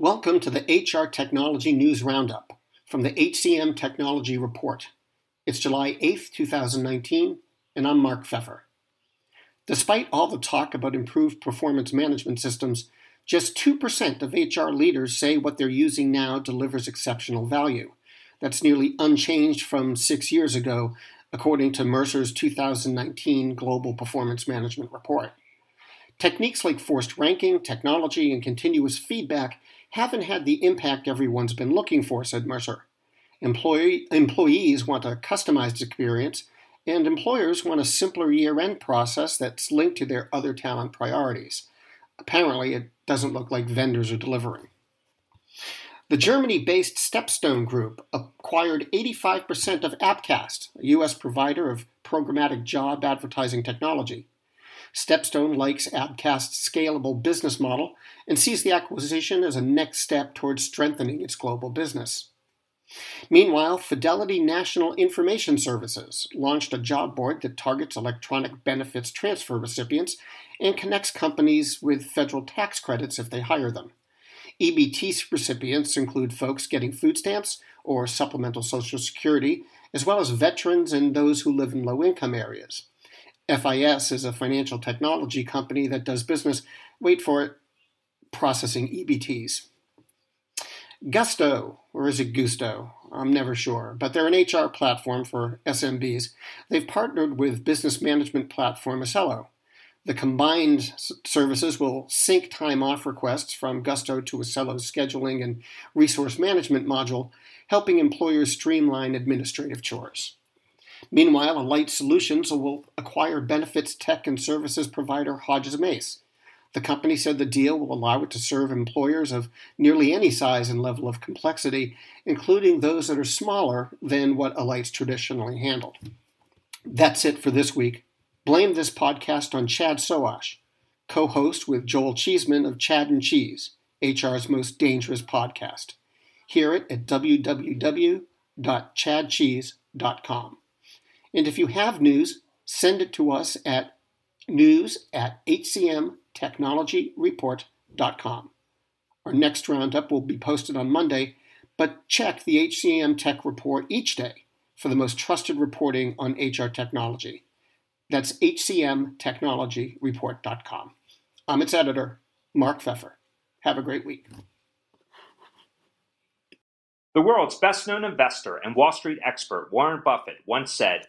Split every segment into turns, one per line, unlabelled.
Welcome to the HR Technology News Roundup from the HCM Technology Report. It's July 8th, 2019, and I'm Mark Feffer. Despite all the talk about improved performance management systems, just 2% of HR leaders say what they're using now delivers exceptional value. That's nearly unchanged from six years ago, according to Mercer's 2019 Global Performance Management Report. Techniques like forced ranking, technology, and continuous feedback haven't had the impact everyone's been looking for, said Mercer. Employee, employees want a customized experience, and employers want a simpler year end process that's linked to their other talent priorities. Apparently, it doesn't look like vendors are delivering. The Germany based Stepstone Group acquired 85% of Appcast, a U.S. provider of programmatic job advertising technology. Stepstone likes Appcast's scalable business model and sees the acquisition as a next step towards strengthening its global business. Meanwhile, Fidelity National Information Services launched a job board that targets electronic benefits transfer recipients and connects companies with federal tax credits if they hire them. EBT recipients include folks getting food stamps or supplemental Social Security, as well as veterans and those who live in low income areas. FIS is a financial technology company that does business, wait for it, processing EBTs. Gusto, or is it Gusto? I'm never sure, but they're an HR platform for SMBs. They've partnered with business management platform Acello. The combined services will sync time off requests from Gusto to Acello's scheduling and resource management module, helping employers streamline administrative chores. Meanwhile, Alight Solutions will acquire benefits tech and services provider Hodges Mace. The company said the deal will allow it to serve employers of nearly any size and level of complexity, including those that are smaller than what Alight's traditionally handled. That's it for this week. Blame this podcast on Chad Sowash, co host with Joel Cheesman of Chad and Cheese, HR's most dangerous podcast. Hear it at www.chadcheese.com. And if you have news, send it to us at news at hcmtechnologyreport.com. Our next roundup will be posted on Monday, but check the HCM Tech Report each day for the most trusted reporting on HR technology. That's hcmtechnologyreport.com. I'm its editor, Mark Feffer. Have a great week.
The world's best known investor and Wall Street expert, Warren Buffett, once said,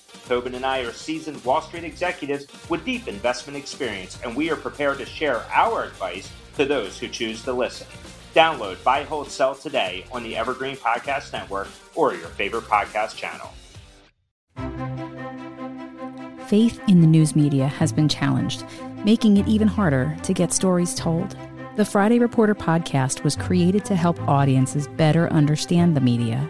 Tobin and I are seasoned Wall Street executives with deep investment experience, and we are prepared to share our advice to those who choose to listen. Download Buy, Hold, Sell today on the Evergreen Podcast Network or your favorite podcast channel.
Faith in the news media has been challenged, making it even harder to get stories told. The Friday Reporter podcast was created to help audiences better understand the media